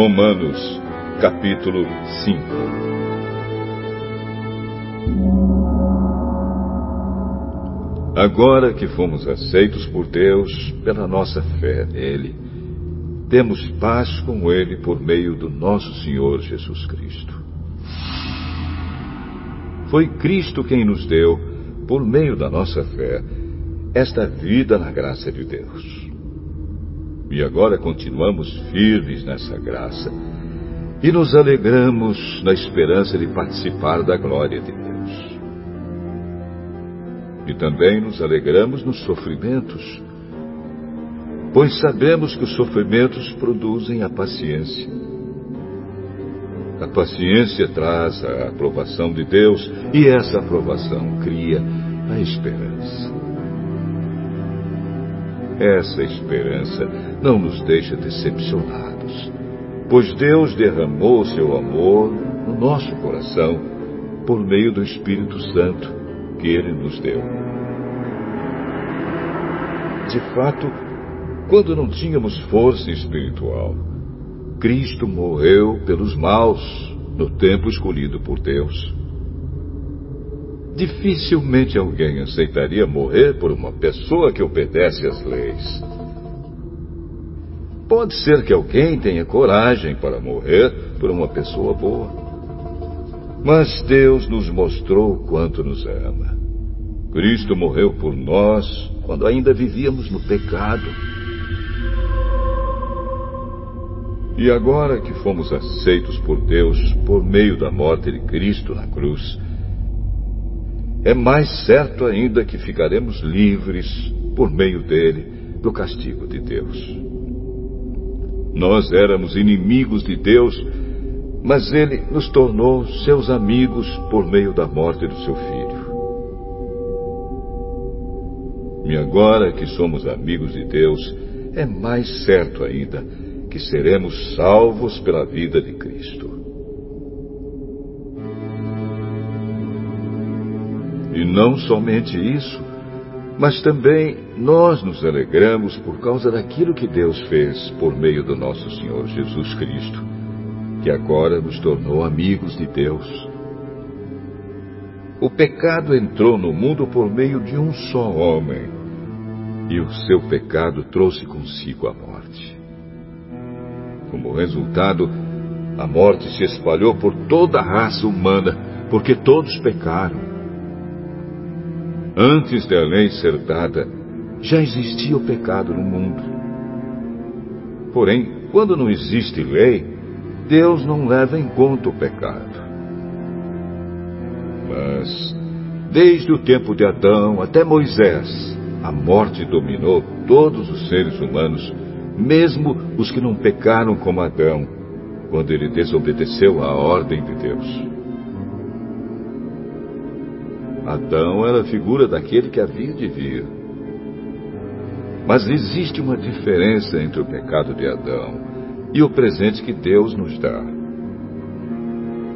Romanos, capítulo 5 Agora que fomos aceitos por Deus pela nossa fé nele, temos paz com Ele por meio do nosso Senhor Jesus Cristo. Foi Cristo quem nos deu, por meio da nossa fé, esta vida na graça de Deus. E agora continuamos firmes nessa graça e nos alegramos na esperança de participar da glória de Deus. E também nos alegramos nos sofrimentos, pois sabemos que os sofrimentos produzem a paciência. A paciência traz a aprovação de Deus e essa aprovação cria a esperança. Essa esperança não nos deixa decepcionados, pois Deus derramou seu amor no nosso coração por meio do Espírito Santo que Ele nos deu. De fato, quando não tínhamos força espiritual, Cristo morreu pelos maus no tempo escolhido por Deus. Dificilmente alguém aceitaria morrer por uma pessoa que obedece às leis. Pode ser que alguém tenha coragem para morrer por uma pessoa boa. Mas Deus nos mostrou quanto nos ama. Cristo morreu por nós quando ainda vivíamos no pecado. E agora que fomos aceitos por Deus por meio da morte de Cristo na cruz, é mais certo ainda que ficaremos livres, por meio dele, do castigo de Deus. Nós éramos inimigos de Deus, mas ele nos tornou seus amigos por meio da morte do seu filho. E agora que somos amigos de Deus, é mais certo ainda que seremos salvos pela vida de Cristo. E não somente isso, mas também nós nos alegramos por causa daquilo que Deus fez por meio do nosso Senhor Jesus Cristo, que agora nos tornou amigos de Deus. O pecado entrou no mundo por meio de um só homem, e o seu pecado trouxe consigo a morte. Como resultado, a morte se espalhou por toda a raça humana, porque todos pecaram. Antes da lei ser dada, já existia o pecado no mundo. Porém, quando não existe lei, Deus não leva em conta o pecado. Mas, desde o tempo de Adão até Moisés, a morte dominou todos os seres humanos, mesmo os que não pecaram como Adão, quando ele desobedeceu à ordem de Deus. Adão era a figura daquele que havia de vir. Mas existe uma diferença entre o pecado de Adão e o presente que Deus nos dá.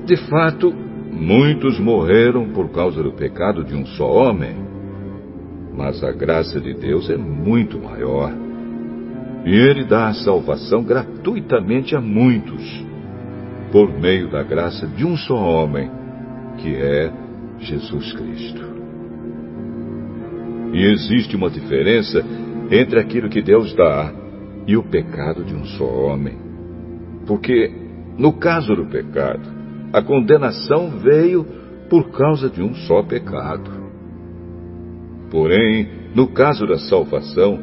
De fato, muitos morreram por causa do pecado de um só homem, mas a graça de Deus é muito maior. E Ele dá a salvação gratuitamente a muitos, por meio da graça de um só homem, que é Jesus Cristo. E existe uma diferença entre aquilo que Deus dá e o pecado de um só homem. Porque, no caso do pecado, a condenação veio por causa de um só pecado. Porém, no caso da salvação,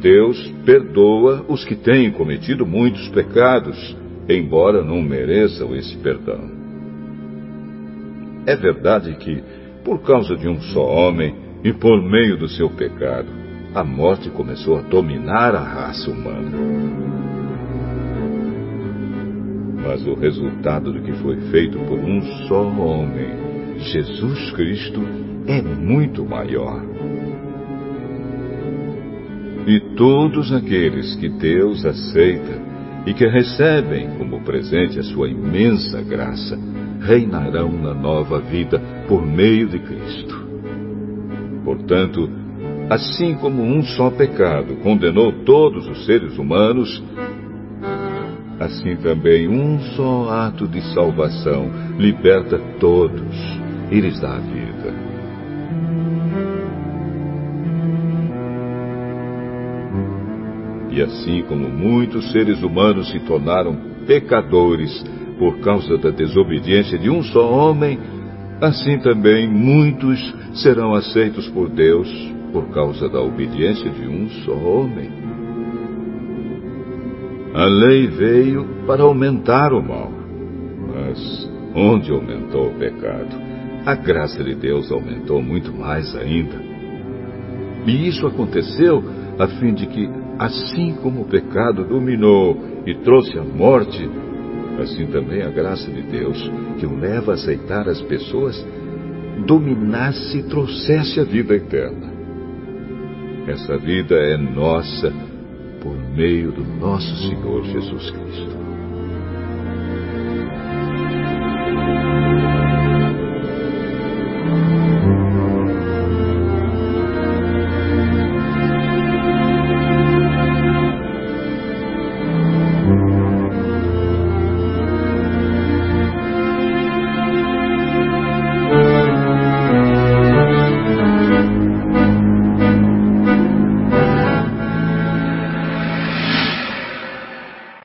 Deus perdoa os que têm cometido muitos pecados, embora não mereçam esse perdão. É verdade que, por causa de um só homem e por meio do seu pecado, a morte começou a dominar a raça humana. Mas o resultado do que foi feito por um só homem, Jesus Cristo, é muito maior. E todos aqueles que Deus aceita e que recebem como presente a sua imensa graça, reinarão na nova vida por meio de Cristo. Portanto, assim como um só pecado condenou todos os seres humanos, assim também um só ato de salvação liberta todos e lhes dá a vida. E assim como muitos seres humanos se tornaram pecadores por causa da desobediência de um só homem, assim também muitos serão aceitos por Deus por causa da obediência de um só homem. A lei veio para aumentar o mal, mas onde aumentou o pecado, a graça de Deus aumentou muito mais ainda. E isso aconteceu a fim de que, assim como o pecado dominou e trouxe a morte, assim também a graça de Deus, que o leva a aceitar as pessoas, dominasse e trouxesse a vida eterna. Essa vida é nossa por meio do nosso Senhor Jesus Cristo.